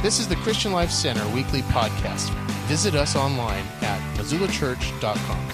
This is the Christian Life Center weekly podcast. Visit us online at missoulachurch.com.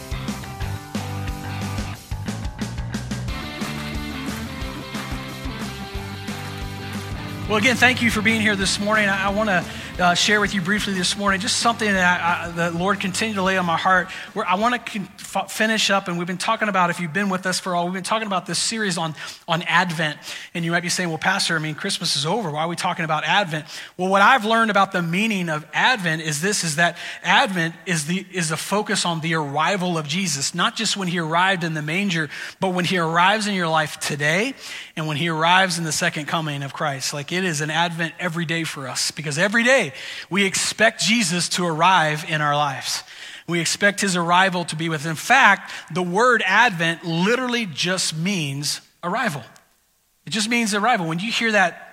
Well, again, thank you for being here this morning. I, I want to uh, share with you briefly this morning just something that I, the Lord continued to lay on my heart. Where I want to con- f- finish up, and we've been talking about, if you've been with us for all, we've been talking about this series on, on Advent. And you might be saying, well, Pastor, I mean, Christmas is over. Why are we talking about Advent? Well, what I've learned about the meaning of Advent is this, is that Advent is the is a focus on the arrival of Jesus, not just when he arrived in the manger, but when he arrives in your life today and when he arrives in the second coming of Christ. Like it is an Advent every day for us because every day we expect Jesus to arrive in our lives. We expect his arrival to be with. In fact, the word Advent literally just means arrival. It just means arrival. When you hear that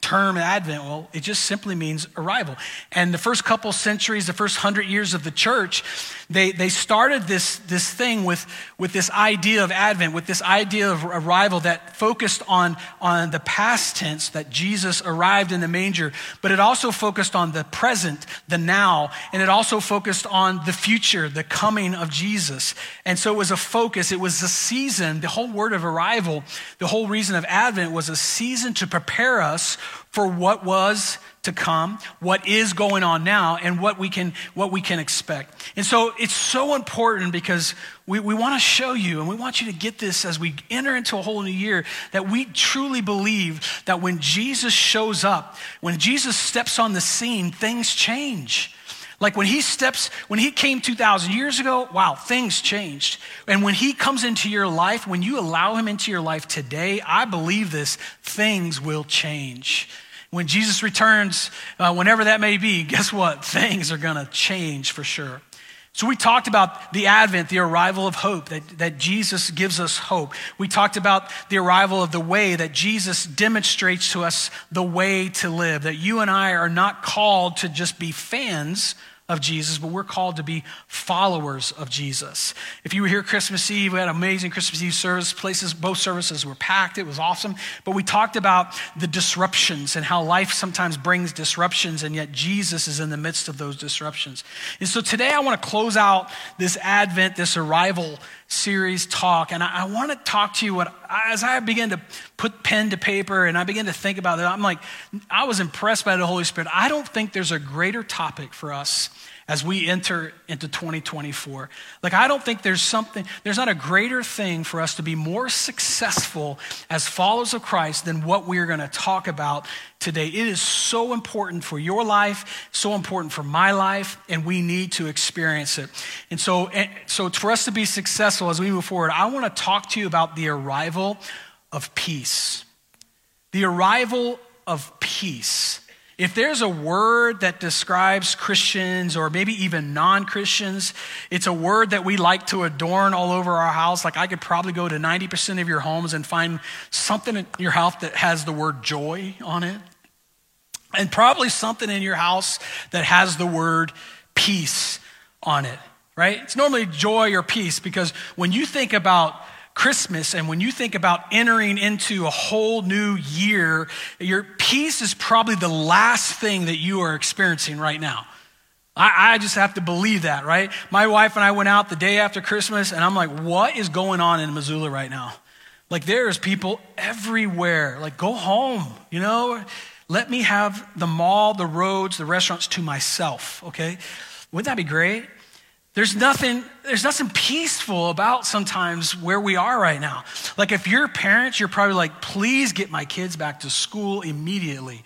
term Advent, well, it just simply means arrival. And the first couple centuries, the first hundred years of the church, they, they started this, this thing with, with this idea of Advent, with this idea of arrival that focused on, on the past tense, that Jesus arrived in the manger, but it also focused on the present, the now, and it also focused on the future, the coming of Jesus. And so it was a focus, it was a season, the whole word of arrival, the whole reason of Advent was a season to prepare us for what was to come, what is going on now, and what we can, what we can expect. And so it's so important because we, we want to show you and we want you to get this as we enter into a whole new year that we truly believe that when Jesus shows up, when Jesus steps on the scene, things change. Like when he steps, when he came 2,000 years ago, wow, things changed. And when he comes into your life, when you allow him into your life today, I believe this, things will change. When Jesus returns, uh, whenever that may be, guess what? Things are going to change for sure. So, we talked about the advent, the arrival of hope, that, that Jesus gives us hope. We talked about the arrival of the way, that Jesus demonstrates to us the way to live, that you and I are not called to just be fans of Jesus, but we're called to be followers of Jesus. If you were here Christmas Eve, we had amazing Christmas Eve service. Places, both services were packed. It was awesome. But we talked about the disruptions and how life sometimes brings disruptions, and yet Jesus is in the midst of those disruptions. And so today I want to close out this Advent, this arrival series talk. And I, I want to talk to you what, as I began to put pen to paper and I began to think about it, I'm like, I was impressed by the Holy Spirit. I don't think there's a greater topic for us as we enter into 2024. Like, I don't think there's something, there's not a greater thing for us to be more successful as followers of Christ than what we're going to talk about today. It is so important for your life, so important for my life, and we need to experience it. And so, and so for us to be successful as we move forward, I want to talk to you about the arrival of peace. The arrival of peace. If there's a word that describes Christians or maybe even non Christians, it's a word that we like to adorn all over our house. Like I could probably go to 90% of your homes and find something in your house that has the word joy on it. And probably something in your house that has the word peace on it, right? It's normally joy or peace because when you think about Christmas and when you think about entering into a whole new year, your peace is probably the last thing that you are experiencing right now. I, I, just have to believe that, right? My wife and I went out the day after Christmas, and I'm like, what is going on in Missoula right now? Like, there's people everywhere. Like, go home, you know? Let me have the mall, the roads, the restaurants to myself, okay? Wouldn't that be great? There's nothing, there's nothing peaceful about sometimes where we are right now. Like if you're parents, you're probably like, please get my kids back to school immediately.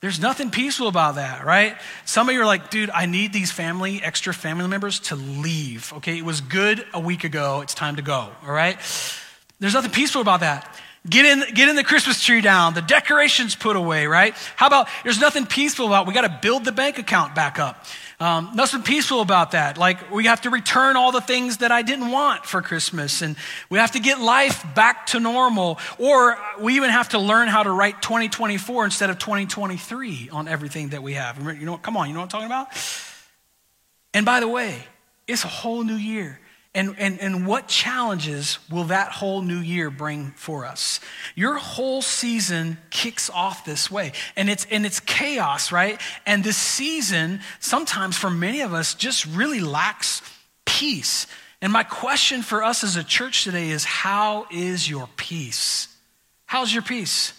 There's nothing peaceful about that, right? Some of you are like, dude, I need these family, extra family members to leave. Okay, it was good a week ago. It's time to go, all right? There's nothing peaceful about that. Get in, get in the Christmas tree down, the decorations put away, right? How about there's nothing peaceful about we got to build the bank account back up. Um, nothing peaceful about that. Like, we have to return all the things that I didn't want for Christmas, and we have to get life back to normal. Or we even have to learn how to write 2024 instead of 2023 on everything that we have. You know, what come on, you know what I'm talking about? And by the way, it's a whole new year. And, and, and what challenges will that whole new year bring for us? Your whole season kicks off this way. And it's, and it's chaos, right? And this season, sometimes for many of us, just really lacks peace. And my question for us as a church today is how is your peace? How's your peace?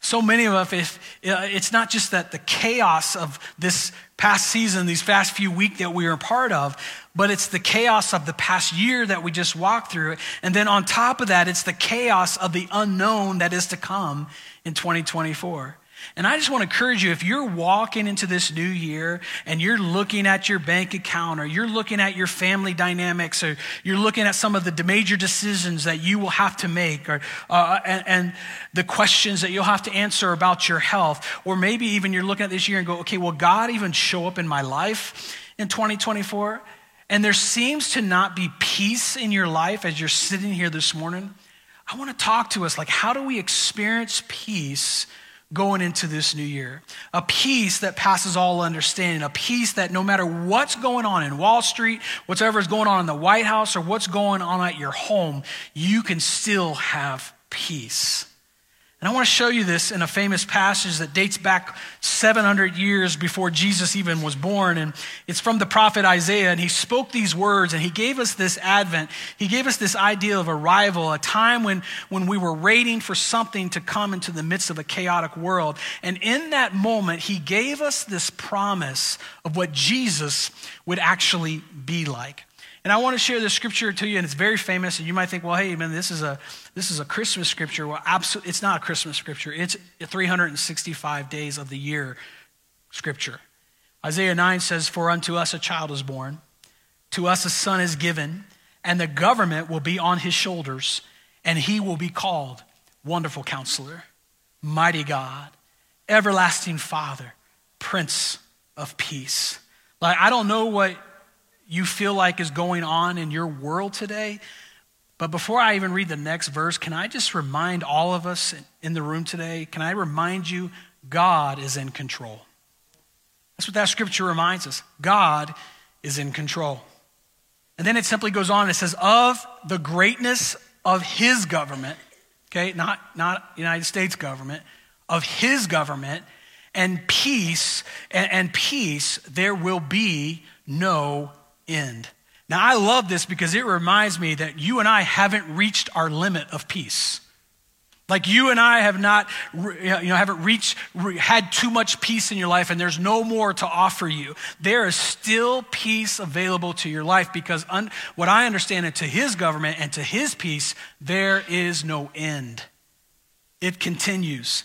So many of us, if, uh, it's not just that the chaos of this past season, these past few weeks that we are a part of, but it's the chaos of the past year that we just walked through. And then on top of that, it's the chaos of the unknown that is to come in 2024. And I just want to encourage you if you're walking into this new year and you're looking at your bank account or you're looking at your family dynamics or you're looking at some of the major decisions that you will have to make or, uh, and, and the questions that you'll have to answer about your health, or maybe even you're looking at this year and go, okay, will God even show up in my life in 2024? And there seems to not be peace in your life as you're sitting here this morning. I want to talk to us like, how do we experience peace? going into this new year. A peace that passes all understanding, a peace that no matter what's going on in Wall Street, whatever is going on in the White House, or what's going on at your home, you can still have peace. And I want to show you this in a famous passage that dates back 700 years before Jesus even was born. And it's from the prophet Isaiah. And he spoke these words and he gave us this advent. He gave us this idea of arrival, a time when, when we were waiting for something to come into the midst of a chaotic world. And in that moment, he gave us this promise of what Jesus would actually be like. And I want to share this scripture to you, and it's very famous. And you might think, well, hey, man, this is a this is a Christmas scripture. Well, absolutely, it's not a Christmas scripture. It's 365 days of the year scripture. Isaiah 9 says, For unto us a child is born, to us a son is given, and the government will be on his shoulders, and he will be called Wonderful Counselor, Mighty God, Everlasting Father, Prince of Peace. Like, I don't know what you feel like is going on in your world today. But before I even read the next verse, can I just remind all of us in the room today? Can I remind you, God is in control? That's what that scripture reminds us. God is in control. And then it simply goes on, it says, of the greatness of his government, okay, not, not United States government, of his government and peace, and, and peace, there will be no end. Now, I love this because it reminds me that you and I haven't reached our limit of peace. Like you and I have not, you know, haven't reached, had too much peace in your life, and there's no more to offer you. There is still peace available to your life because un, what I understand, and to His government and to His peace, there is no end. It continues.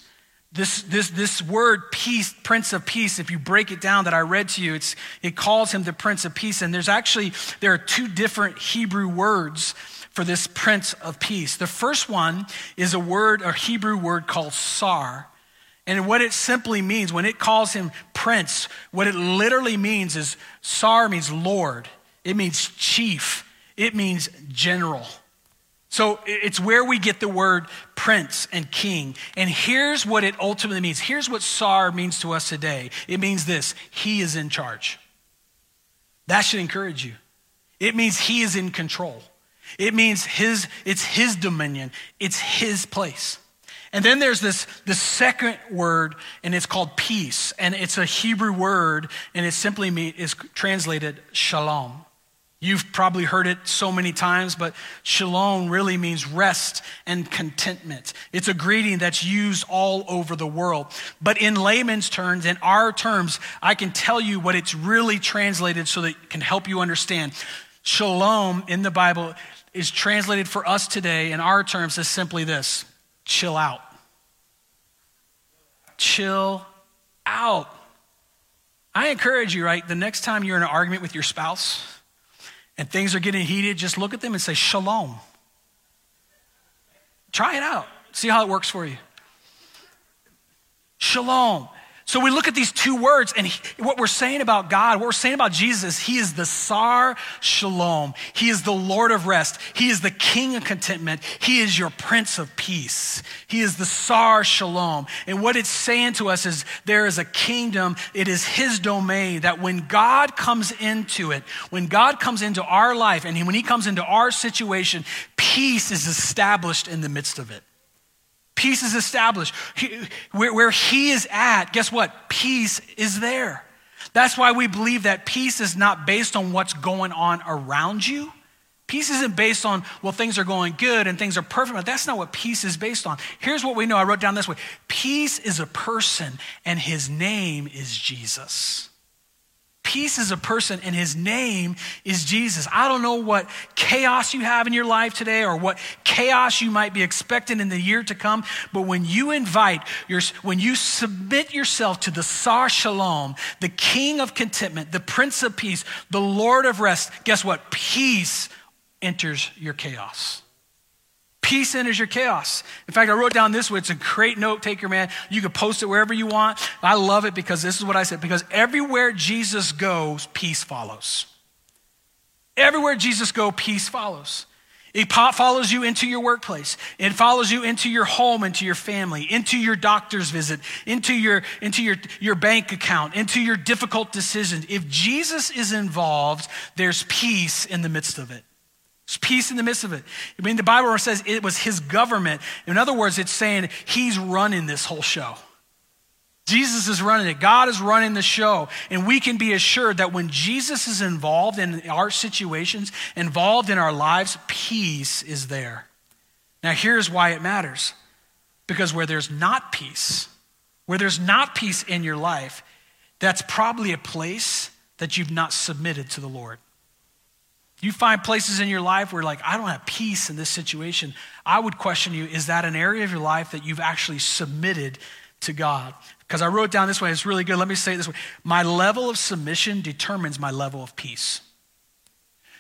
This, this, this word peace, Prince of Peace, if you break it down that I read to you, it's, it calls him the Prince of Peace. And there's actually, there are two different Hebrew words for this Prince of Peace. The first one is a word, a Hebrew word called Sar. And what it simply means, when it calls him Prince, what it literally means is Sar means Lord, it means chief, it means general. So it's where we get the word prince and king. And here's what it ultimately means. Here's what SAR means to us today it means this He is in charge. That should encourage you. It means He is in control. It means his, it's His dominion, it's His place. And then there's this, this second word, and it's called peace. And it's a Hebrew word, and it simply is translated shalom. You've probably heard it so many times, but shalom really means rest and contentment. It's a greeting that's used all over the world. But in layman's terms, in our terms, I can tell you what it's really translated so that it can help you understand. Shalom in the Bible is translated for us today in our terms as simply this chill out. Chill out. I encourage you, right? The next time you're in an argument with your spouse, and things are getting heated, just look at them and say, Shalom. Try it out. See how it works for you. Shalom. So we look at these two words, and he, what we're saying about God, what we're saying about Jesus He is the Sar Shalom. He is the Lord of rest. He is the King of contentment. He is your Prince of Peace. He is the Sar Shalom. And what it's saying to us is there is a kingdom, it is His domain, that when God comes into it, when God comes into our life, and when He comes into our situation, peace is established in the midst of it. Peace is established. He, where, where he is at, guess what? Peace is there. That's why we believe that peace is not based on what's going on around you. Peace isn't based on, well, things are going good and things are perfect. But that's not what peace is based on. Here's what we know. I wrote down this way Peace is a person, and his name is Jesus. Peace is a person, and his name is Jesus. I don't know what chaos you have in your life today or what chaos you might be expecting in the year to come, but when you invite, your, when you submit yourself to the Sar Shalom, the King of contentment, the Prince of Peace, the Lord of rest, guess what? Peace enters your chaos. Peace enters your chaos. In fact, I wrote down this way. It's a great note taker, man. You can post it wherever you want. I love it because this is what I said. Because everywhere Jesus goes, peace follows. Everywhere Jesus goes, peace follows. It follows you into your workplace. It follows you into your home, into your family, into your doctor's visit, into your, into your, your bank account, into your difficult decisions. If Jesus is involved, there's peace in the midst of it. Peace in the midst of it. I mean, the Bible says it was his government. In other words, it's saying he's running this whole show. Jesus is running it. God is running the show. And we can be assured that when Jesus is involved in our situations, involved in our lives, peace is there. Now, here's why it matters. Because where there's not peace, where there's not peace in your life, that's probably a place that you've not submitted to the Lord. You find places in your life where, like, I don't have peace in this situation. I would question you is that an area of your life that you've actually submitted to God? Because I wrote down this way, it's really good. Let me say it this way My level of submission determines my level of peace.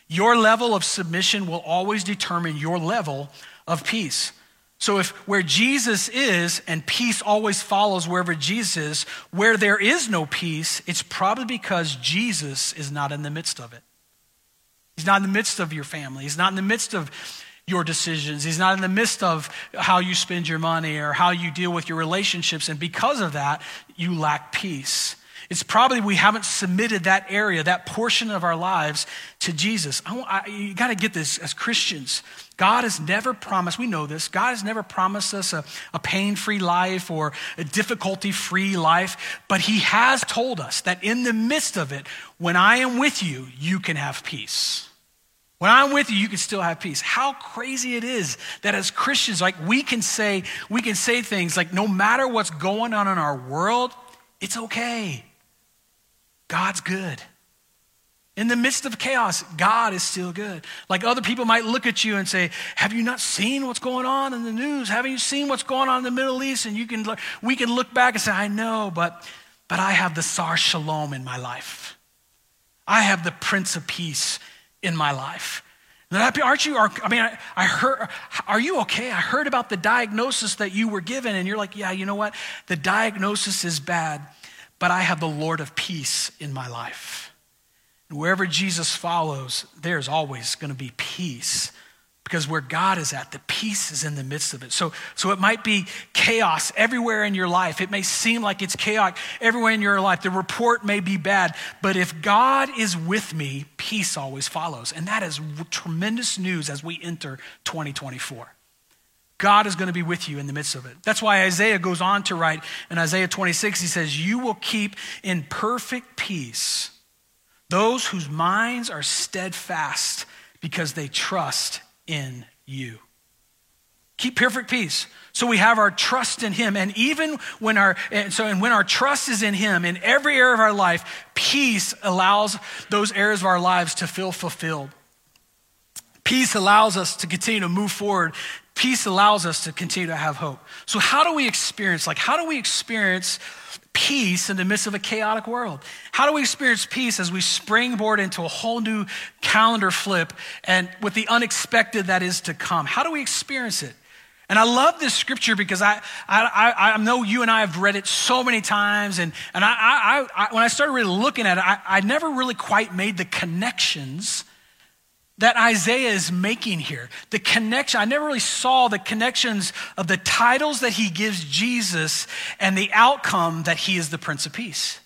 Your level of submission will always determine your level of peace. So, if where Jesus is and peace always follows wherever Jesus is, where there is no peace, it's probably because Jesus is not in the midst of it. He's not in the midst of your family. He's not in the midst of your decisions. He's not in the midst of how you spend your money or how you deal with your relationships. And because of that, you lack peace. It's probably we haven't submitted that area, that portion of our lives to Jesus. I, I, you got to get this as Christians. God has never promised, we know this, God has never promised us a, a pain free life or a difficulty free life, but He has told us that in the midst of it, when I am with you, you can have peace. When I'm with you, you can still have peace. How crazy it is that as Christians, like we can say, we can say things like, no matter what's going on in our world, it's okay. God's good. In the midst of chaos, God is still good. Like other people might look at you and say, Have you not seen what's going on in the news? Haven't you seen what's going on in the Middle East? And you can look, we can look back and say, I know, but, but I have the Sar Shalom in my life. I have the Prince of Peace in my life. Aren't you? I mean, I, heard. Are you okay? I heard about the diagnosis that you were given, and you're like, yeah, you know what? The diagnosis is bad, but I have the Lord of peace in my life. And wherever Jesus follows, there's always going to be peace because where God is at, the peace is in the midst of it. So, so it might be chaos everywhere in your life. It may seem like it's chaotic everywhere in your life. The report may be bad, but if God is with me, peace always follows. And that is tremendous news as we enter 2024. God is going to be with you in the midst of it. That's why Isaiah goes on to write in Isaiah 26, he says, You will keep in perfect peace those whose minds are steadfast because they trust in you. Keep perfect peace. So we have our trust in him. And even when our and so and when our trust is in him in every area of our life, peace allows those areas of our lives to feel fulfilled. Peace allows us to continue to move forward. Peace allows us to continue to have hope. So how do we experience like how do we experience peace in the midst of a chaotic world? How do we experience peace as we springboard into a whole new calendar flip and with the unexpected that is to come? How do we experience it? And I love this scripture because I, I, I, know you and I have read it so many times. And, and I, I, I when I started really looking at it, I, I never really quite made the connections that Isaiah is making here. The connection, I never really saw the connections of the titles that he gives Jesus and the outcome that he is the Prince of Peace.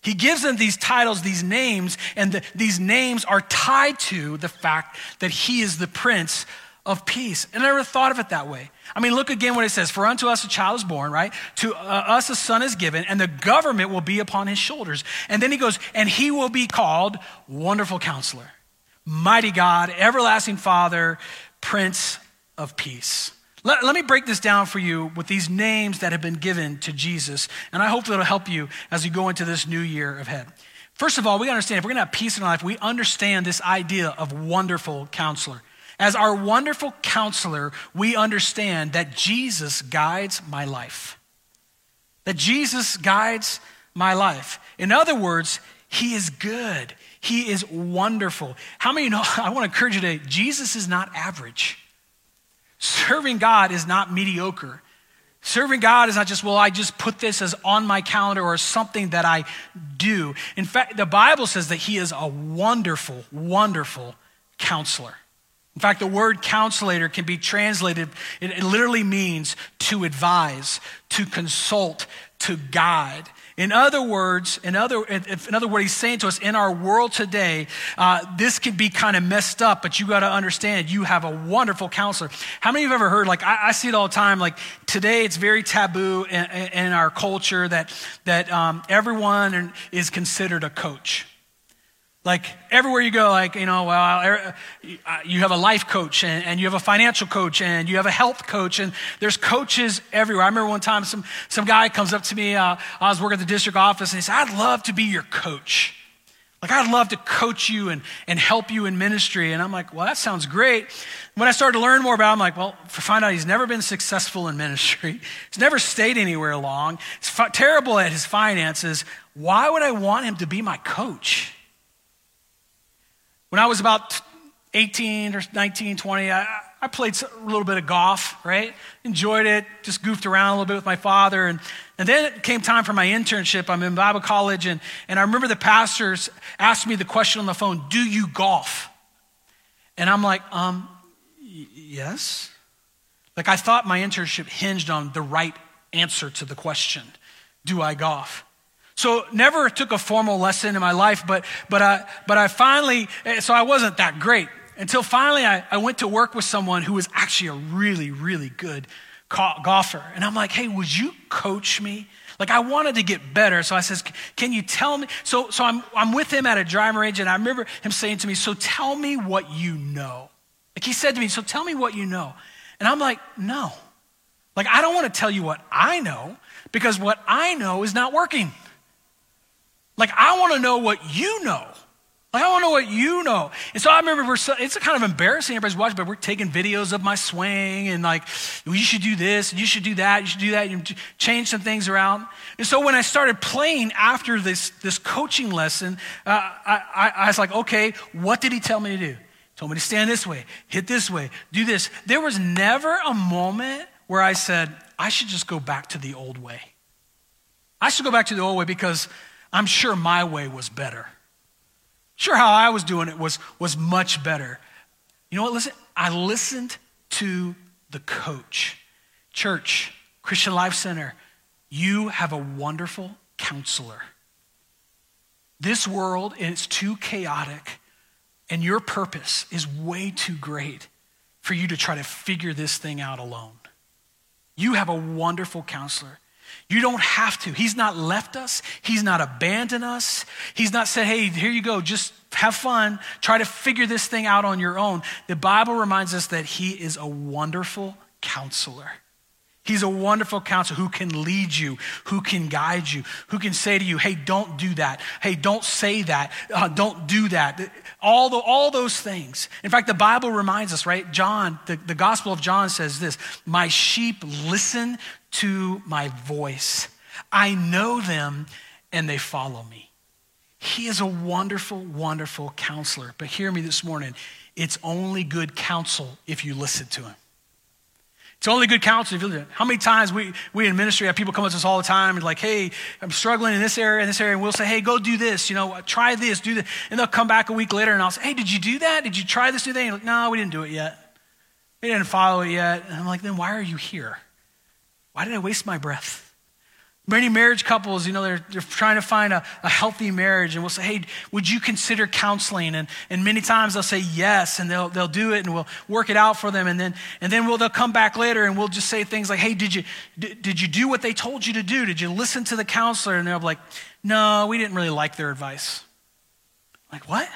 He gives them these titles, these names, and the, these names are tied to the fact that he is the Prince of Peace. And I never thought of it that way. I mean, look again what it says For unto us a child is born, right? To uh, us a son is given, and the government will be upon his shoulders. And then he goes, and he will be called Wonderful Counselor, Mighty God, Everlasting Father, Prince of Peace. Let, let me break this down for you with these names that have been given to Jesus, and I hope it'll help you as you go into this new year ahead. First of all, we understand if we're going to have peace in our life, we understand this idea of wonderful counselor. As our wonderful counselor, we understand that Jesus guides my life. That Jesus guides my life. In other words, he is good. He is wonderful. How many know? I want to encourage you today Jesus is not average. Serving God is not mediocre. Serving God is not just, well, I just put this as on my calendar or something that I do. In fact, the Bible says that He is a wonderful, wonderful counselor. In fact, the word counselor can be translated, it literally means to advise, to consult, to guide. In other words, in other, in other words, he's saying to us, in our world today, uh, this can be kind of messed up, but you got to understand you have a wonderful counselor. How many of you have ever heard, like, I, I see it all the time, like, today it's very taboo in, in our culture that, that um, everyone is considered a coach. Like everywhere you go, like, you know, well, you have a life coach and, and, you have a financial coach and you have a health coach and there's coaches everywhere. I remember one time some, some guy comes up to me, uh, I was working at the district office and he said, I'd love to be your coach. Like, I'd love to coach you and, and help you in ministry. And I'm like, well, that sounds great. When I started to learn more about it, I'm like, well, for find out he's never been successful in ministry. He's never stayed anywhere long. He's terrible at his finances. Why would I want him to be my coach? When I was about 18 or 19, 20, I, I played a little bit of golf, right? Enjoyed it, just goofed around a little bit with my father. And, and then it came time for my internship. I'm in Bible college, and, and I remember the pastors asked me the question on the phone Do you golf? And I'm like, um, y- yes. Like I thought my internship hinged on the right answer to the question Do I golf? So never took a formal lesson in my life, but, but, I, but I finally, eh, so I wasn't that great until finally I, I went to work with someone who was actually a really, really good golfer. And I'm like, hey, would you coach me? Like I wanted to get better. So I says, can you tell me? So, so I'm, I'm with him at a driving range and I remember him saying to me, so tell me what you know. Like he said to me, so tell me what you know. And I'm like, no. Like I don't want to tell you what I know because what I know is not working. Like, I want to know what you know. Like, I want to know what you know. And so I remember we're it's kind of embarrassing. Everybody's watching, but we're taking videos of my swing and like, you should do this you should do that. You should do that. You change some things around. And so when I started playing after this, this coaching lesson, uh, I, I, I was like, okay, what did he tell me to do? He told me to stand this way, hit this way, do this. There was never a moment where I said, I should just go back to the old way. I should go back to the old way because I'm sure my way was better. Sure, how I was doing it was, was much better. You know what? Listen, I listened to the coach. Church, Christian Life Center, you have a wonderful counselor. This world is too chaotic, and your purpose is way too great for you to try to figure this thing out alone. You have a wonderful counselor. You don't have to. He's not left us. He's not abandoned us. He's not said, hey, here you go, just have fun. Try to figure this thing out on your own. The Bible reminds us that He is a wonderful counselor. He's a wonderful counselor who can lead you, who can guide you, who can say to you, hey, don't do that. Hey, don't say that. Uh, don't do that. All, the, all those things. In fact, the Bible reminds us, right? John, the, the Gospel of John says this My sheep listen to my voice. I know them and they follow me. He is a wonderful, wonderful counselor. But hear me this morning it's only good counsel if you listen to him. It's only good counsel if you do How many times we, we in ministry have people come to us all the time and like, hey, I'm struggling in this area, in this area, and we'll say, hey, go do this, you know, try this, do this. And they'll come back a week later and I'll say, hey, did you do that? Did you try this, new thing? Like, no, we didn't do it yet. We didn't follow it yet. And I'm like, then why are you here? Why did I waste my breath? Many marriage couples, you know, they're, they're trying to find a, a healthy marriage, and we'll say, hey, would you consider counseling? And, and many times they'll say yes, and they'll, they'll do it, and we'll work it out for them. And then, and then we'll, they'll come back later, and we'll just say things like, hey, did you, did, did you do what they told you to do? Did you listen to the counselor? And they'll be like, no, we didn't really like their advice. Like, what?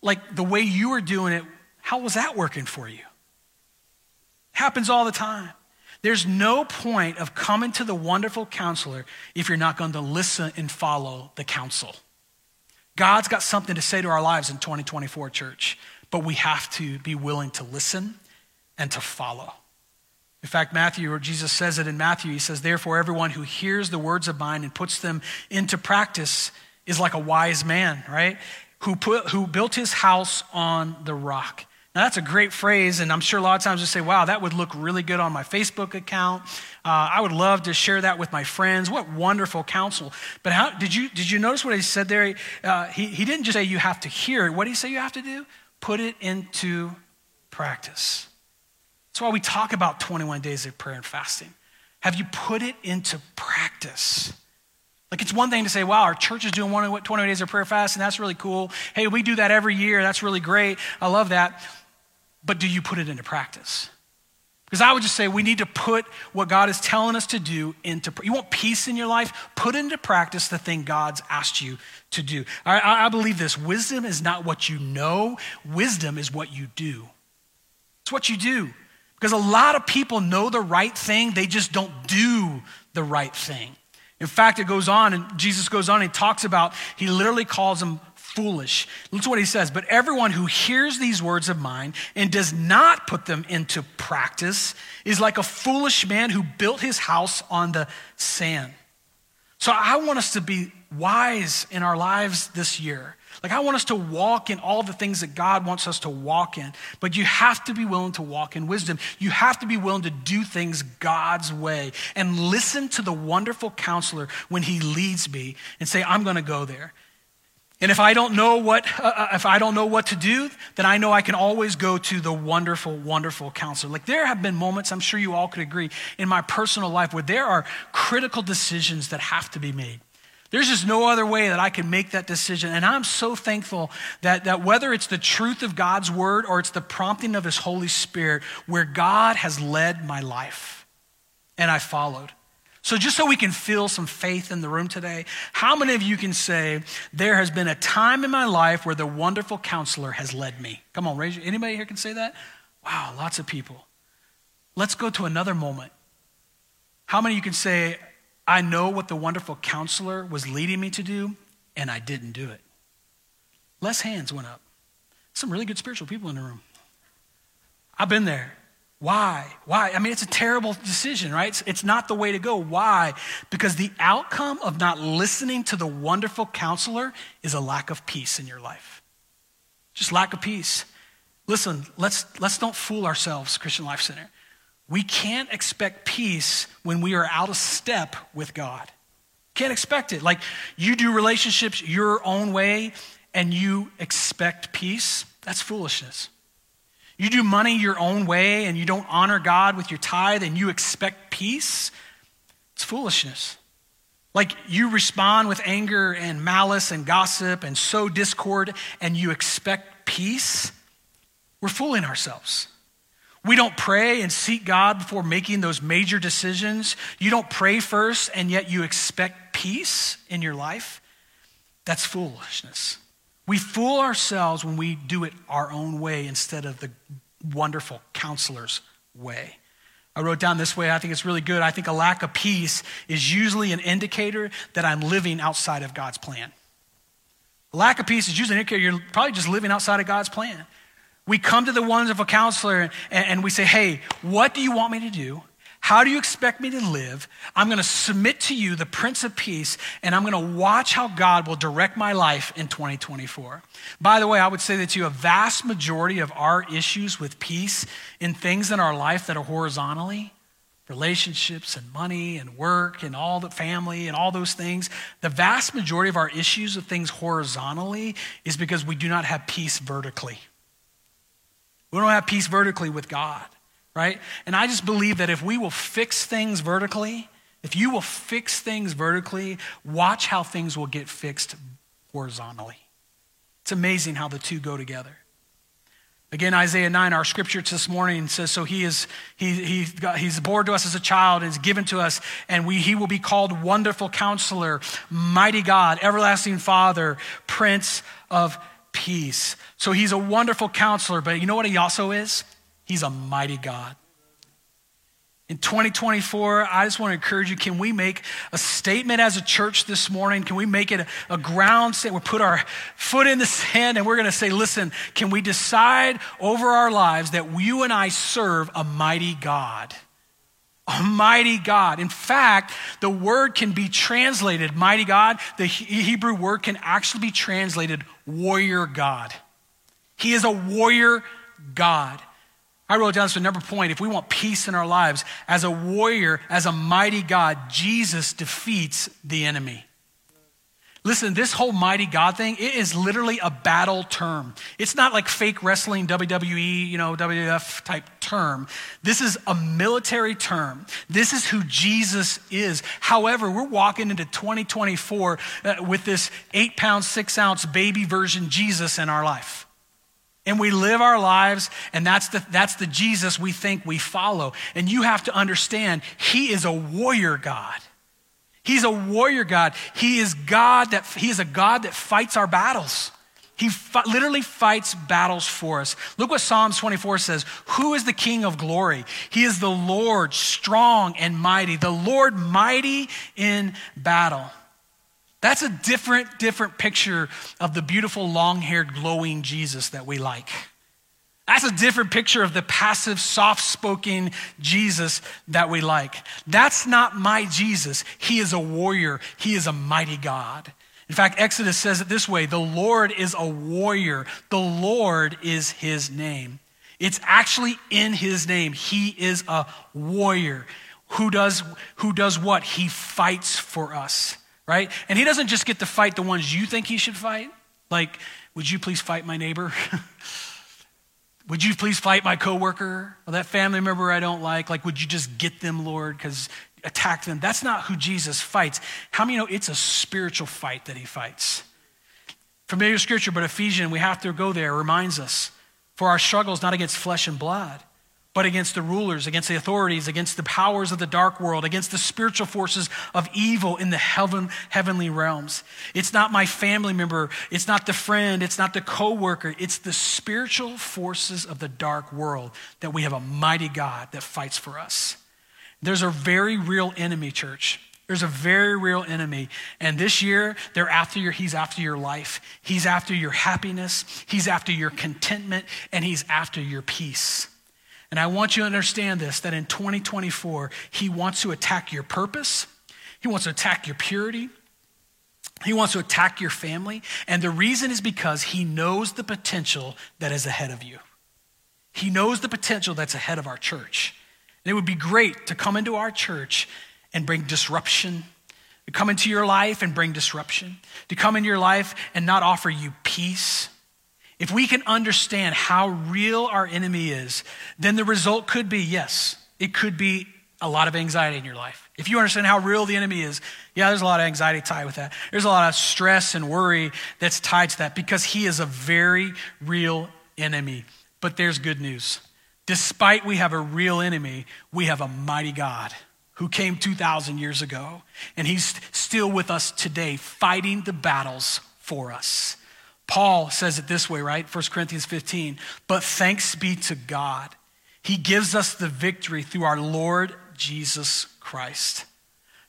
Like the way you were doing it, how was that working for you? Happens all the time. There's no point of coming to the wonderful counselor if you're not going to listen and follow the counsel. God's got something to say to our lives in 2024, church, but we have to be willing to listen and to follow. In fact, Matthew, or Jesus says it in Matthew, he says, Therefore, everyone who hears the words of mine and puts them into practice is like a wise man, right? Who, put, who built his house on the rock. Now, that's a great phrase, and I'm sure a lot of times you say, wow, that would look really good on my Facebook account. Uh, I would love to share that with my friends. What wonderful counsel. But how, did, you, did you notice what he said there? Uh, he, he didn't just say you have to hear it. What did he say you have to do? Put it into practice. That's why we talk about 21 days of prayer and fasting. Have you put it into practice? Like, it's one thing to say, wow, our church is doing 21 days of prayer fast, and that's really cool. Hey, we do that every year. That's really great. I love that but do you put it into practice? Because I would just say we need to put what God is telling us to do into you want peace in your life, put into practice the thing God's asked you to do. I, I believe this wisdom is not what you know, wisdom is what you do. It's what you do. Because a lot of people know the right thing, they just don't do the right thing. In fact, it goes on, and Jesus goes on, and talks about, he literally calls them foolish. Listen what he says. But everyone who hears these words of mine and does not put them into practice is like a foolish man who built his house on the sand. So I want us to be wise in our lives this year. Like, I want us to walk in all the things that God wants us to walk in. But you have to be willing to walk in wisdom. You have to be willing to do things God's way and listen to the wonderful counselor when he leads me and say, I'm going to go there. And if I don't know what, uh, uh, if I don't know what to do, then I know I can always go to the wonderful, wonderful counselor. Like there have been moments, I'm sure you all could agree, in my personal life where there are critical decisions that have to be made. There's just no other way that I can make that decision. And I'm so thankful that, that whether it's the truth of God's word or it's the prompting of his Holy Spirit, where God has led my life and I followed. So, just so we can feel some faith in the room today, how many of you can say, There has been a time in my life where the wonderful counselor has led me? Come on, raise your, anybody here can say that? Wow, lots of people. Let's go to another moment. How many of you can say, I know what the wonderful counselor was leading me to do, and I didn't do it? Less hands went up. Some really good spiritual people in the room. I've been there. Why? Why? I mean, it's a terrible decision, right? It's, it's, not the way to go. Why? Because the outcome of not listening to the wonderful counselor is a lack of peace in your life. Just lack of peace. Listen, let's, let's don't fool ourselves, Christian Life Center. We can't expect peace when we are out of step with God. Can't expect it. Like you do relationships your own way and you expect peace, that's foolishness. You do money your own way and you don't honor God with your tithe and you expect peace, it's foolishness. Like you respond with anger and malice and gossip and sow discord and you expect peace, we're fooling ourselves. We don't pray and seek God before making those major decisions. You don't pray first and yet you expect peace in your life. That's foolishness. We fool ourselves when we do it our own way instead of the wonderful counselor's way. I wrote down this way, I think it's really good. I think a lack of peace is usually an indicator that I'm living outside of God's plan. A lack of peace is usually an indicator you're probably just living outside of God's plan. We come to the wonderful counselor and, and we say, Hey, what do you want me to do? How do you expect me to live? I'm going to submit to you, the Prince of Peace, and I'm going to watch how God will direct my life in 2024. By the way, I would say that to you, a vast majority of our issues with peace in things in our life that are horizontally, relationships and money and work and all the family and all those things, the vast majority of our issues of things horizontally is because we do not have peace vertically. We don't have peace vertically with God right? And I just believe that if we will fix things vertically, if you will fix things vertically, watch how things will get fixed horizontally. It's amazing how the two go together. Again, Isaiah 9, our scripture this morning says, So he is, he, he got, he's born to us as a child and is given to us, and we, he will be called Wonderful Counselor, Mighty God, Everlasting Father, Prince of Peace. So he's a wonderful counselor, but you know what he also is? He's a mighty God. In 2024, I just want to encourage you can we make a statement as a church this morning? Can we make it a, a ground statement? We'll put our foot in the sand and we're going to say, listen, can we decide over our lives that you and I serve a mighty God? A mighty God. In fact, the word can be translated, mighty God, the Hebrew word can actually be translated warrior God. He is a warrior God. I wrote down this number point. If we want peace in our lives, as a warrior, as a mighty God, Jesus defeats the enemy. Listen, this whole mighty God thing, it is literally a battle term. It's not like fake wrestling, WWE, you know, WWF type term. This is a military term. This is who Jesus is. However, we're walking into 2024 uh, with this eight pound, six ounce baby version Jesus in our life. And we live our lives, and that's the, that's the Jesus we think we follow. And you have to understand, He is a warrior God. He's a warrior God. He is God that He is a God that fights our battles. He fi- literally fights battles for us. Look what Psalms 24 says Who is the King of glory? He is the Lord, strong and mighty, the Lord mighty in battle. That's a different, different picture of the beautiful, long haired, glowing Jesus that we like. That's a different picture of the passive, soft spoken Jesus that we like. That's not my Jesus. He is a warrior, He is a mighty God. In fact, Exodus says it this way the Lord is a warrior, the Lord is His name. It's actually in His name. He is a warrior. Who does, who does what? He fights for us right? And he doesn't just get to fight the ones you think he should fight. Like, would you please fight my neighbor? would you please fight my coworker or that family member I don't like? Like, would you just get them, Lord? Because attack them. That's not who Jesus fights. How many know it's a spiritual fight that he fights? Familiar scripture, but Ephesians, we have to go there, reminds us. For our struggle is not against flesh and blood but against the rulers, against the authorities, against the powers of the dark world, against the spiritual forces of evil in the heaven, heavenly realms. It's not my family member, it's not the friend, it's not the coworker, it's the spiritual forces of the dark world that we have a mighty God that fights for us. There's a very real enemy, church. There's a very real enemy. And this year, they're after your, he's after your life. He's after your happiness. He's after your contentment. And he's after your peace. And I want you to understand this that in 2024, He wants to attack your purpose, He wants to attack your purity. He wants to attack your family. And the reason is because he knows the potential that is ahead of you. He knows the potential that's ahead of our church. And it would be great to come into our church and bring disruption, to come into your life and bring disruption, to come into your life and not offer you peace, if we can understand how real our enemy is, then the result could be yes, it could be a lot of anxiety in your life. If you understand how real the enemy is, yeah, there's a lot of anxiety tied with that. There's a lot of stress and worry that's tied to that because he is a very real enemy. But there's good news. Despite we have a real enemy, we have a mighty God who came 2,000 years ago, and he's still with us today, fighting the battles for us. Paul says it this way, right? 1 Corinthians 15. But thanks be to God. He gives us the victory through our Lord Jesus Christ.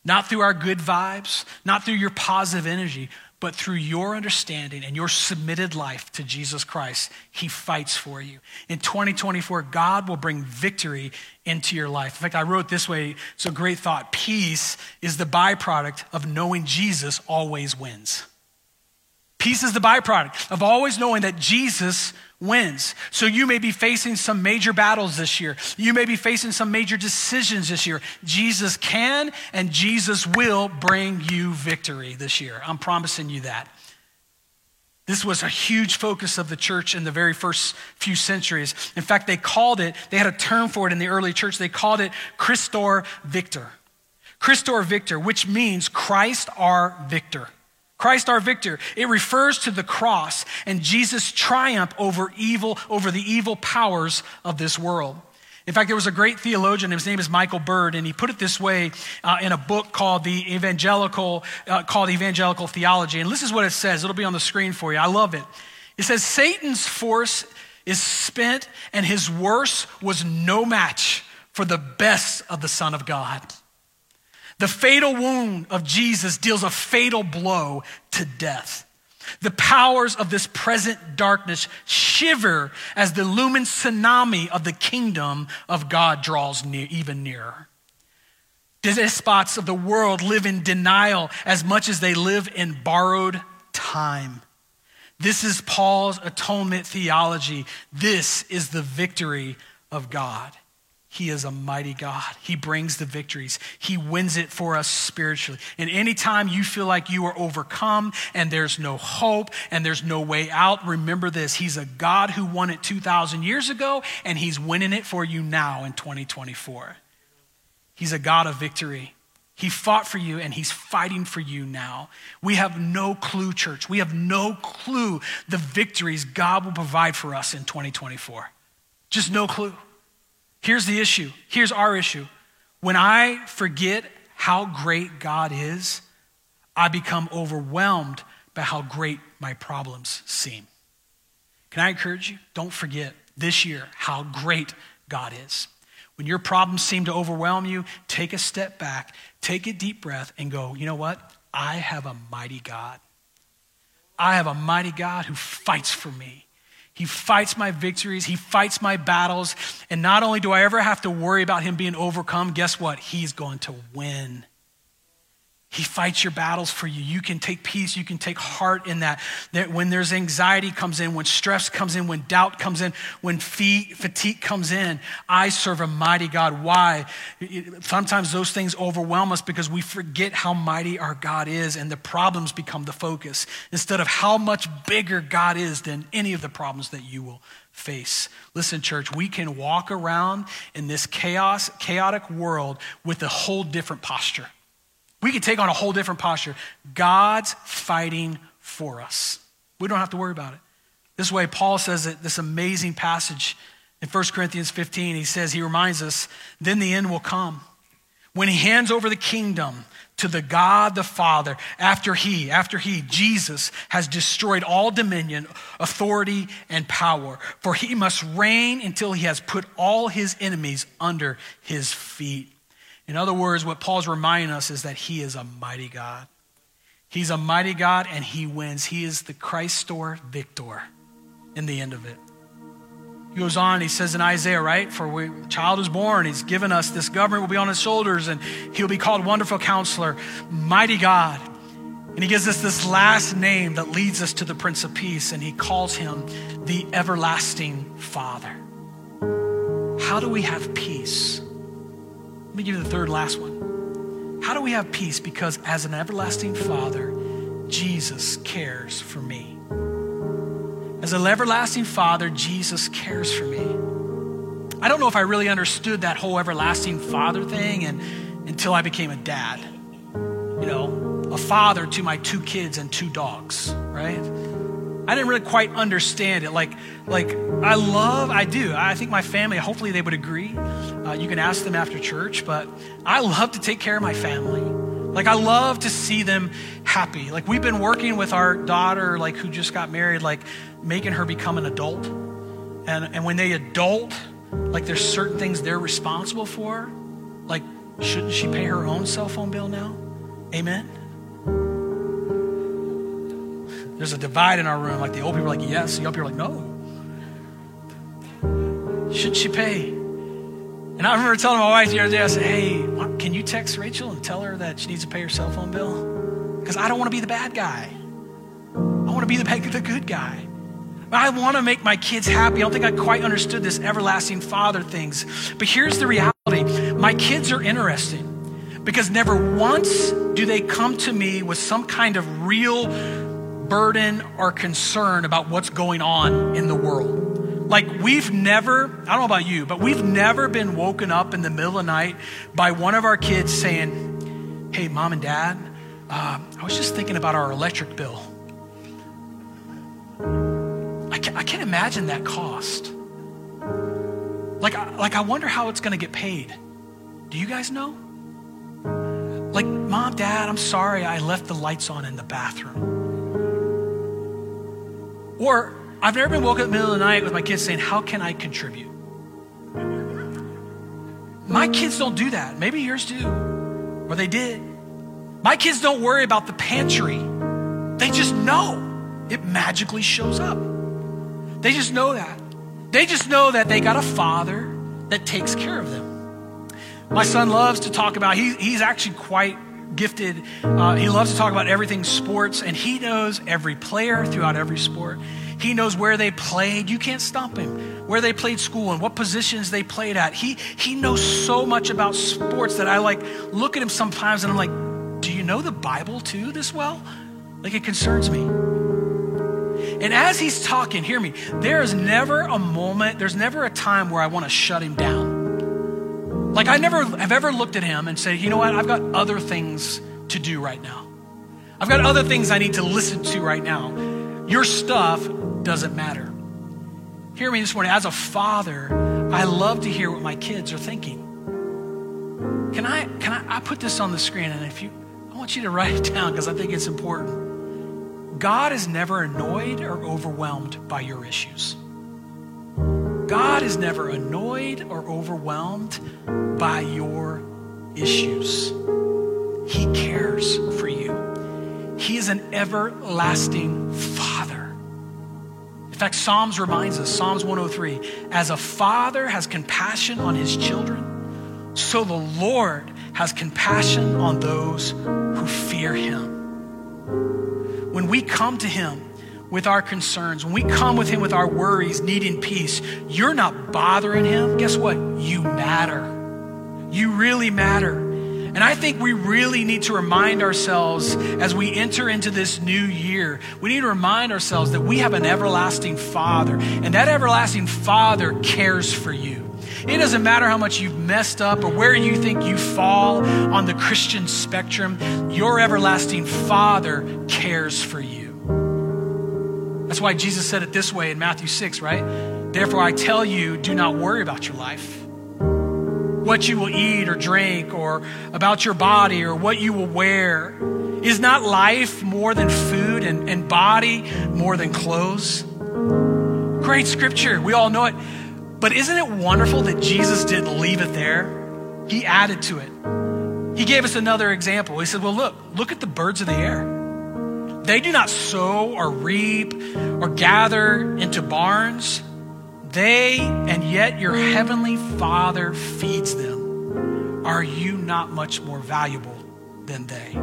Not through our good vibes, not through your positive energy, but through your understanding and your submitted life to Jesus Christ, He fights for you. In 2024, God will bring victory into your life. In fact, I wrote this way it's a great thought. Peace is the byproduct of knowing Jesus always wins. Peace is the byproduct of always knowing that Jesus wins. So you may be facing some major battles this year. You may be facing some major decisions this year. Jesus can and Jesus will bring you victory this year. I'm promising you that. This was a huge focus of the church in the very first few centuries. In fact, they called it, they had a term for it in the early church. They called it Christus Victor. Christus Victor, which means Christ our victor. Christ our victor. It refers to the cross and Jesus' triumph over evil, over the evil powers of this world. In fact, there was a great theologian, his name is Michael Bird, and he put it this way uh, in a book called the Evangelical, uh, called Evangelical Theology. And this is what it says. It'll be on the screen for you. I love it. It says, Satan's force is spent, and his worst was no match for the best of the Son of God. The fatal wound of Jesus deals a fatal blow to death. The powers of this present darkness shiver as the lumen tsunami of the kingdom of God draws near, even nearer. Despots of the world live in denial as much as they live in borrowed time. This is Paul's atonement theology. This is the victory of God. He is a mighty God. He brings the victories. He wins it for us spiritually. And anytime you feel like you are overcome and there's no hope and there's no way out, remember this. He's a God who won it 2,000 years ago and he's winning it for you now in 2024. He's a God of victory. He fought for you and he's fighting for you now. We have no clue, church. We have no clue the victories God will provide for us in 2024. Just no clue. Here's the issue. Here's our issue. When I forget how great God is, I become overwhelmed by how great my problems seem. Can I encourage you? Don't forget this year how great God is. When your problems seem to overwhelm you, take a step back, take a deep breath, and go, you know what? I have a mighty God. I have a mighty God who fights for me. He fights my victories, He fights my battles. And not only do I ever have to worry about Him being overcome, guess what? He's going to win. He fights your battles for you. You can take peace. You can take heart in that. That when there's anxiety comes in, when stress comes in, when doubt comes in, when fatigue comes in, I serve a mighty God. Why? Sometimes those things overwhelm us because we forget how mighty our God is and the problems become the focus instead of how much bigger God is than any of the problems that you will face. Listen, church, we can walk around in this chaos, chaotic world with a whole different posture. We can take on a whole different posture. God's fighting for us. We don't have to worry about it. This way, Paul says that this amazing passage in 1 Corinthians 15, he says, he reminds us, then the end will come. When he hands over the kingdom to the God the Father, after he, after he, Jesus, has destroyed all dominion, authority, and power. For he must reign until he has put all his enemies under his feet. In other words, what Paul's reminding us is that he is a mighty God. He's a mighty God and he wins. He is the Christus Victor in the end of it. He goes on, he says in Isaiah, right? For we, a child is born, he's given us this government will be on his shoulders, and he'll be called Wonderful Counselor, Mighty God. And he gives us this last name that leads us to the Prince of Peace, and he calls him the Everlasting Father. How do we have peace? Let me give you the third last one. How do we have peace? Because as an everlasting Father, Jesus cares for me. As an everlasting Father, Jesus cares for me. I don't know if I really understood that whole everlasting Father thing and, until I became a dad. You know, a father to my two kids and two dogs, right? I didn't really quite understand it. Like, like I love, I do. I think my family, hopefully they would agree. Uh, you can ask them after church, but I love to take care of my family. Like I love to see them happy. Like we've been working with our daughter, like who just got married, like making her become an adult. And and when they adult, like there's certain things they're responsible for. Like shouldn't she pay her own cell phone bill now? Amen. There's a divide in our room. Like the old people are like, yes. The young people are like, no. Should she pay? And I remember telling my wife the other day, I said, hey, can you text Rachel and tell her that she needs to pay her cell phone bill? Because I don't want to be the bad guy. I want to be the, the good guy. I want to make my kids happy. I don't think I quite understood this everlasting father things. But here's the reality my kids are interesting because never once do they come to me with some kind of real burden or concern about what's going on in the world. Like, we've never, I don't know about you, but we've never been woken up in the middle of the night by one of our kids saying, Hey, mom and dad, uh, I was just thinking about our electric bill. I can't, I can't imagine that cost. Like, like, I wonder how it's going to get paid. Do you guys know? Like, mom, dad, I'm sorry I left the lights on in the bathroom. Or I've never been woken up in the middle of the night with my kids saying, How can I contribute? My kids don't do that. Maybe yours do. Or they did. My kids don't worry about the pantry. They just know it magically shows up. They just know that. They just know that they got a father that takes care of them. My son loves to talk about, he, he's actually quite gifted. Uh, he loves to talk about everything sports, and he knows every player throughout every sport. He knows where they played. You can't stop him. Where they played school and what positions they played at. He he knows so much about sports that I like look at him sometimes and I'm like, do you know the Bible too this well? Like it concerns me. And as he's talking, hear me, there is never a moment, there's never a time where I want to shut him down. Like, I never have ever looked at him and said, you know what, I've got other things to do right now. I've got other things I need to listen to right now. Your stuff doesn't matter. Hear me this morning. As a father, I love to hear what my kids are thinking. Can I, can I, I put this on the screen and if you, I want you to write it down because I think it's important. God is never annoyed or overwhelmed by your issues. God is never annoyed or overwhelmed by your issues. He cares for you. He is an everlasting Father. In fact, Psalms reminds us, Psalms 103, as a father has compassion on his children, so the Lord has compassion on those who fear him. When we come to him, with our concerns, when we come with Him with our worries, needing peace, you're not bothering Him. Guess what? You matter. You really matter. And I think we really need to remind ourselves as we enter into this new year, we need to remind ourselves that we have an everlasting Father, and that everlasting Father cares for you. It doesn't matter how much you've messed up or where you think you fall on the Christian spectrum, your everlasting Father cares for you. That's why Jesus said it this way in Matthew 6, right? Therefore, I tell you, do not worry about your life, what you will eat or drink, or about your body, or what you will wear. Is not life more than food and, and body more than clothes? Great scripture. We all know it. But isn't it wonderful that Jesus didn't leave it there? He added to it. He gave us another example. He said, Well, look, look at the birds of the air. They do not sow or reap or gather into barns. They, and yet your heavenly Father feeds them. Are you not much more valuable than they?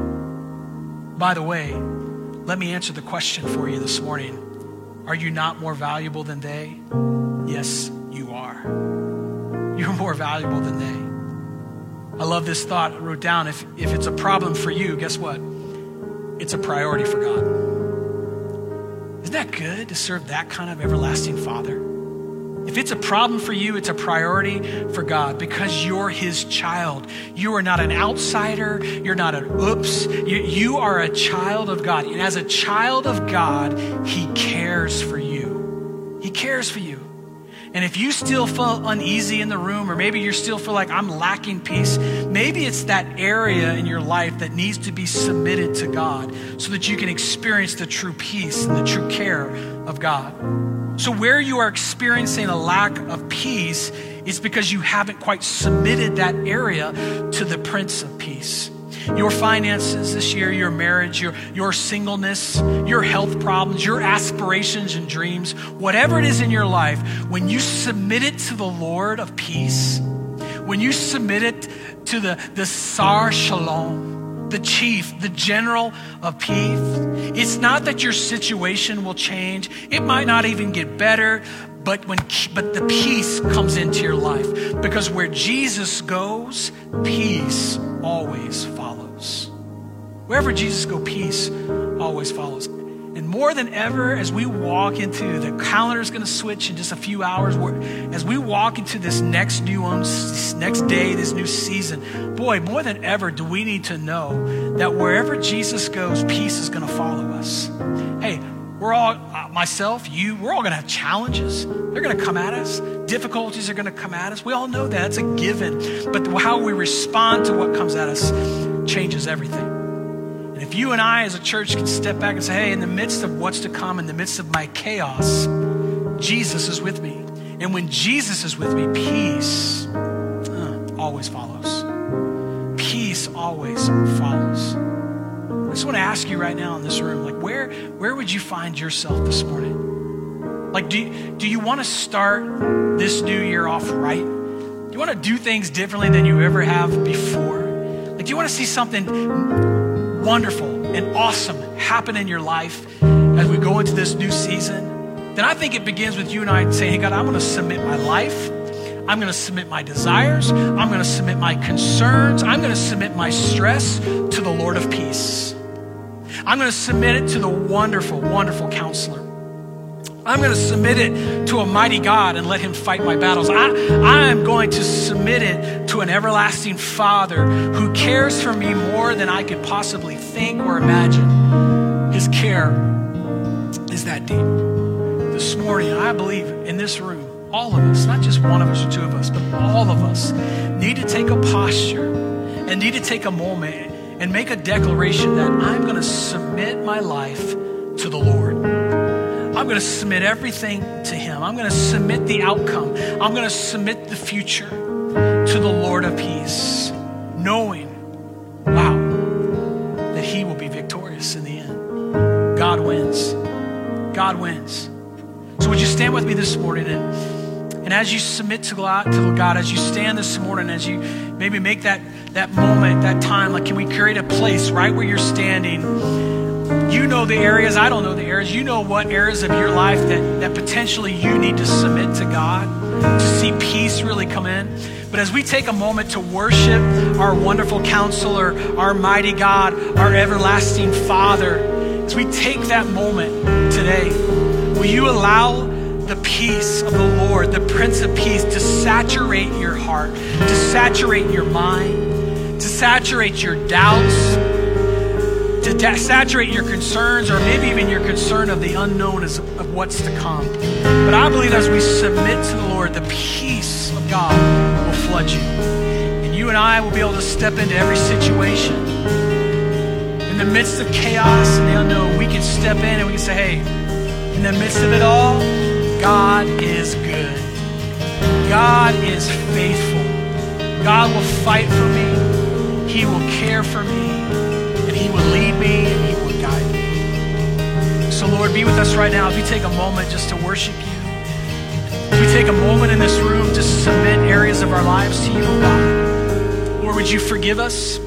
By the way, let me answer the question for you this morning. Are you not more valuable than they? Yes, you are. You're more valuable than they. I love this thought I wrote down. If, if it's a problem for you, guess what? It's a priority for God. Isn't that good to serve that kind of everlasting Father? If it's a problem for you, it's a priority for God because you're His child. You are not an outsider. You're not an oops. You, you are a child of God. And as a child of God, He cares for you. He cares for you. And if you still feel uneasy in the room, or maybe you still feel like I'm lacking peace, maybe it's that area in your life that needs to be submitted to God so that you can experience the true peace and the true care of God. So, where you are experiencing a lack of peace, it's because you haven't quite submitted that area to the Prince of Peace. Your finances this year, your marriage, your, your singleness, your health problems, your aspirations and dreams, whatever it is in your life, when you submit it to the Lord of peace, when you submit it to the, the Sar Shalom, the chief, the general of peace, it's not that your situation will change. It might not even get better, but when but the peace comes into your life because where Jesus goes, peace always follows. Wherever Jesus goes, peace always follows. And more than ever, as we walk into the calendar is going to switch in just a few hours. As we walk into this next new um, this next day, this new season, boy, more than ever, do we need to know that wherever Jesus goes, peace is going to follow us. Hey, we're all, uh, myself, you, we're all going to have challenges. They're going to come at us. Difficulties are going to come at us. We all know that. It's a given. But how we respond to what comes at us changes everything. And if you and I as a church can step back and say, hey, in the midst of what's to come, in the midst of my chaos, Jesus is with me. And when Jesus is with me, peace uh, always follows. Peace always follows. I just want to ask you right now in this room, like where where would you find yourself this morning? Like do you, do you want to start this new year off right? Do you want to do things differently than you ever have before? Like do you want to see something wonderful and awesome happen in your life as we go into this new season? Then I think it begins with you and I saying, "Hey God, I'm going to submit my life I'm going to submit my desires. I'm going to submit my concerns. I'm going to submit my stress to the Lord of peace. I'm going to submit it to the wonderful, wonderful counselor. I'm going to submit it to a mighty God and let him fight my battles. I, I am going to submit it to an everlasting Father who cares for me more than I could possibly think or imagine. His care is that deep. This morning, I believe in this room, all of us, not just one of us or two of us, but all of us, need to take a posture and need to take a moment and make a declaration that I'm going to submit my life to the Lord. I'm going to submit everything to Him. I'm going to submit the outcome. I'm going to submit the future to the Lord of peace, knowing, wow, that He will be victorious in the end. God wins. God wins. So, would you stand with me this morning and and as you submit to God, to God, as you stand this morning, as you maybe make that, that moment, that time, like can we create a place right where you're standing? You know the areas, I don't know the areas. You know what areas of your life that, that potentially you need to submit to God to see peace really come in. But as we take a moment to worship our wonderful counselor, our mighty God, our everlasting Father, as we take that moment today, will you allow the peace of the Lord, the Prince of Peace, to saturate your heart, to saturate your mind, to saturate your doubts, to da- saturate your concerns, or maybe even your concern of the unknown as, of what's to come. But I believe as we submit to the Lord, the peace of God will flood you. And you and I will be able to step into every situation. In the midst of chaos and the unknown, we can step in and we can say, hey, in the midst of it all, God is good. God is faithful. God will fight for me. He will care for me. And He will lead me and He will guide me. So, Lord, be with us right now. If you take a moment just to worship you, if we take a moment in this room to submit areas of our lives to you, oh God, Lord, would you forgive us?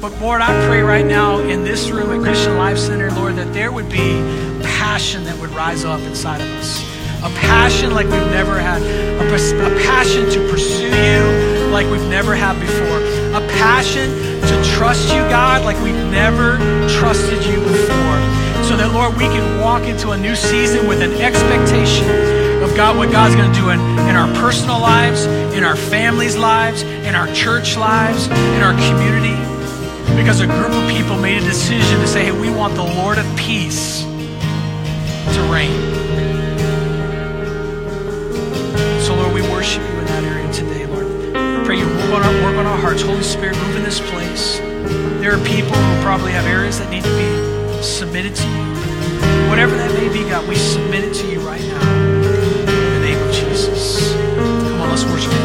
But Lord, I pray right now in this room at Christian Life Center, Lord, that there would be passion that would rise up inside of us a passion like we've never had, a, a passion to pursue you like we've never had before, a passion trust you, God, like we've never trusted you before. So that, Lord, we can walk into a new season with an expectation of God, what God's going to do in, in our personal lives, in our families' lives, in our church lives, in our community. Because a group of people made a decision to say, hey, we want the Lord of peace to reign. Our work on our hearts. Holy Spirit, move in this place. There are people who probably have areas that need to be submitted to you. Whatever that may be, God, we submit it to you right now. In the name of Jesus. Come on, let's worship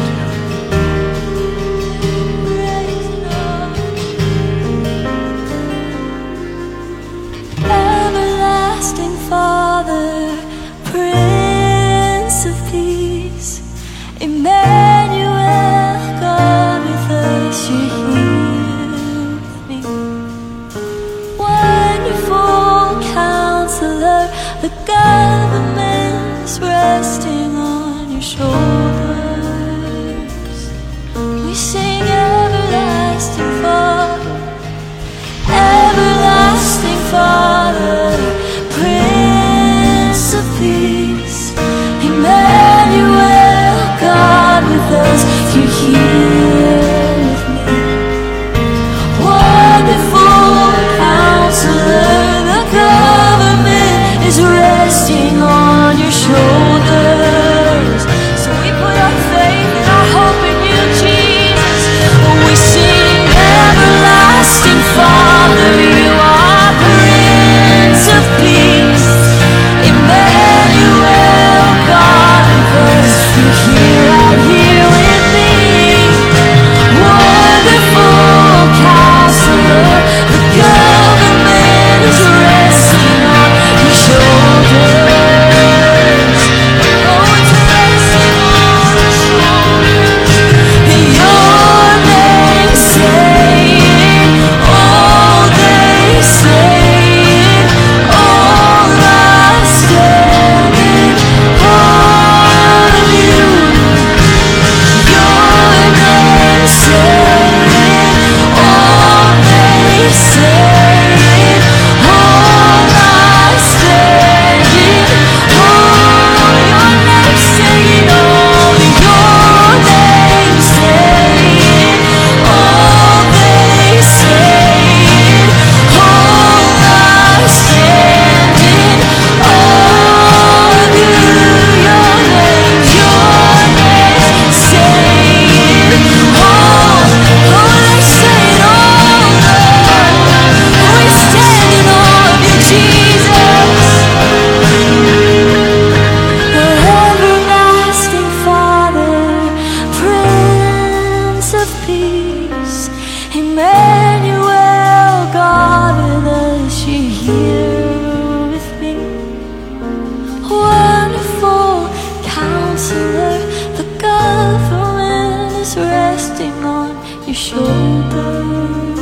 shoulders.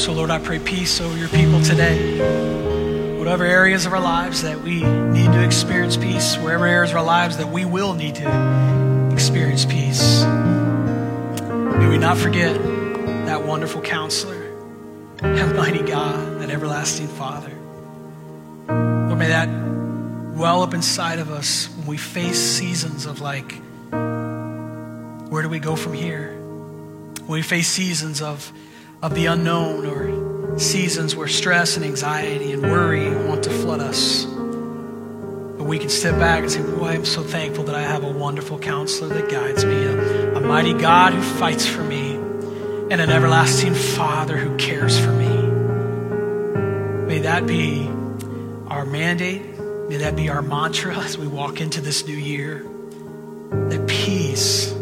So, Lord, I pray peace over your people today. Whatever areas of our lives that we need to experience peace, wherever areas of our lives that we will need to experience peace. May we not forget that wonderful counselor, that mighty God, that everlasting Father. Lord, may that well up inside of us when we face seasons of like, where do we go from here? When we face seasons of of the unknown or seasons where stress and anxiety and worry want to flood us. But we can step back and say, Boy, I'm so thankful that I have a wonderful counselor that guides me, a, a mighty God who fights for me, and an everlasting Father who cares for me. May that be our mandate. May that be our mantra as we walk into this new year. That peace,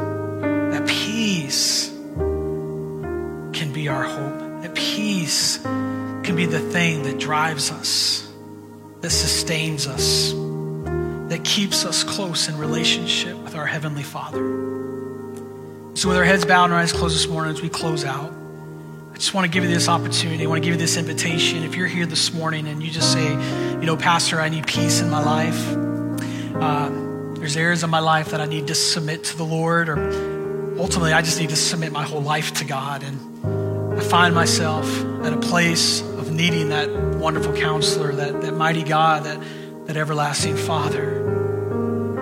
our hope. That peace can be the thing that drives us, that sustains us, that keeps us close in relationship with our Heavenly Father. So, with our heads bowed and our eyes closed this morning as we close out, I just want to give you this opportunity. I want to give you this invitation. If you're here this morning and you just say, you know, Pastor, I need peace in my life. Uh, there's areas of my life that I need to submit to the Lord, or ultimately, I just need to submit my whole life to God. And I find myself at a place of needing that wonderful counselor, that, that mighty God, that, that everlasting Father.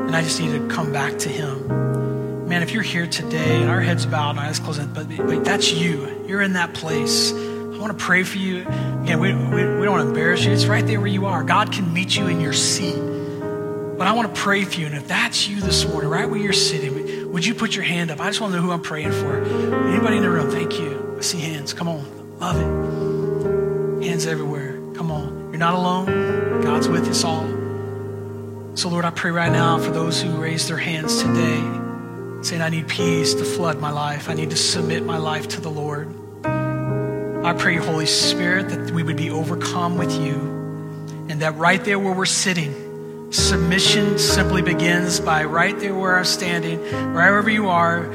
And I just need to come back to Him. Man, if you're here today and our heads bowed and eyes closed, but, but that's you. You're in that place. I want to pray for you. Again, we, we, we don't want to embarrass you. It's right there where you are. God can meet you in your seat. But I want to pray for you. And if that's you this morning, right where you're sitting, would you put your hand up? I just want to know who I'm praying for. Anybody in the room? Thank you. I see hands. Come on. Love it. Hands everywhere. Come on. You're not alone. God's with us all. So, Lord, I pray right now for those who raise their hands today saying, I need peace to flood my life. I need to submit my life to the Lord. I pray, Holy Spirit, that we would be overcome with you and that right there where we're sitting, submission simply begins by right there where I'm standing, wherever you are,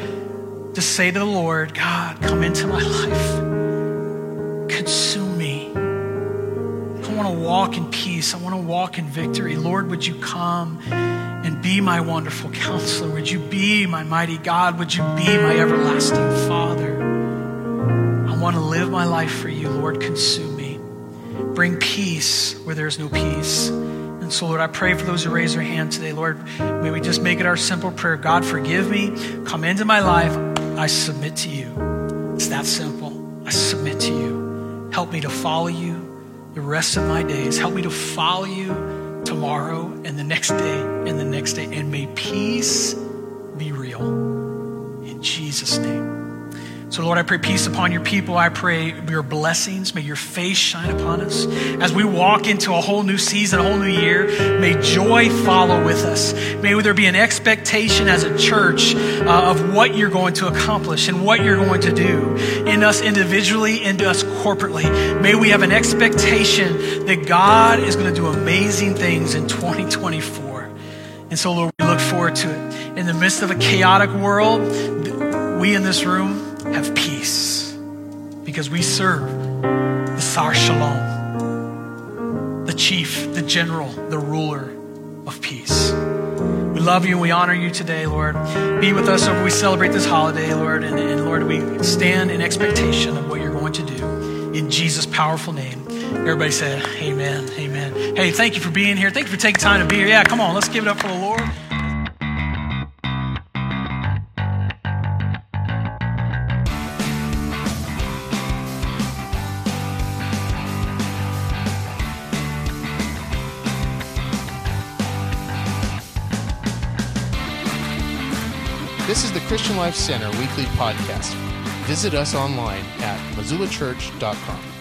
to say to the Lord, God, come into my life, consume me. I want to walk in peace. I want to walk in victory. Lord, would you come and be my wonderful counselor? Would you be my mighty God? Would you be my everlasting Father? I want to live my life for you, Lord. Consume me. Bring peace where there's no peace. And so, Lord, I pray for those who raise their hand today. Lord, may we just make it our simple prayer God, forgive me. Come into my life. I submit to you. It's that simple. I submit to you. Help me to follow you the rest of my days. Help me to follow you tomorrow and the next day and the next day. And may peace be real. In Jesus' name. So, Lord, I pray peace upon your people. I pray your blessings. May your face shine upon us. As we walk into a whole new season, a whole new year, may joy follow with us. May there be an expectation as a church uh, of what you're going to accomplish and what you're going to do in us individually and us corporately. May we have an expectation that God is going to do amazing things in 2024. And so, Lord, we look forward to it. In the midst of a chaotic world, we in this room, have peace because we serve the Sar Shalom, the chief, the general, the ruler of peace. We love you and we honor you today, Lord. Be with us as we celebrate this holiday, Lord. And, and Lord, we stand in expectation of what you're going to do in Jesus' powerful name. Everybody said, Amen, amen. Hey, thank you for being here. Thank you for taking time to be here. Yeah, come on, let's give it up for the Lord. Christian Life Center weekly podcast. Visit us online at missoulachurch.com.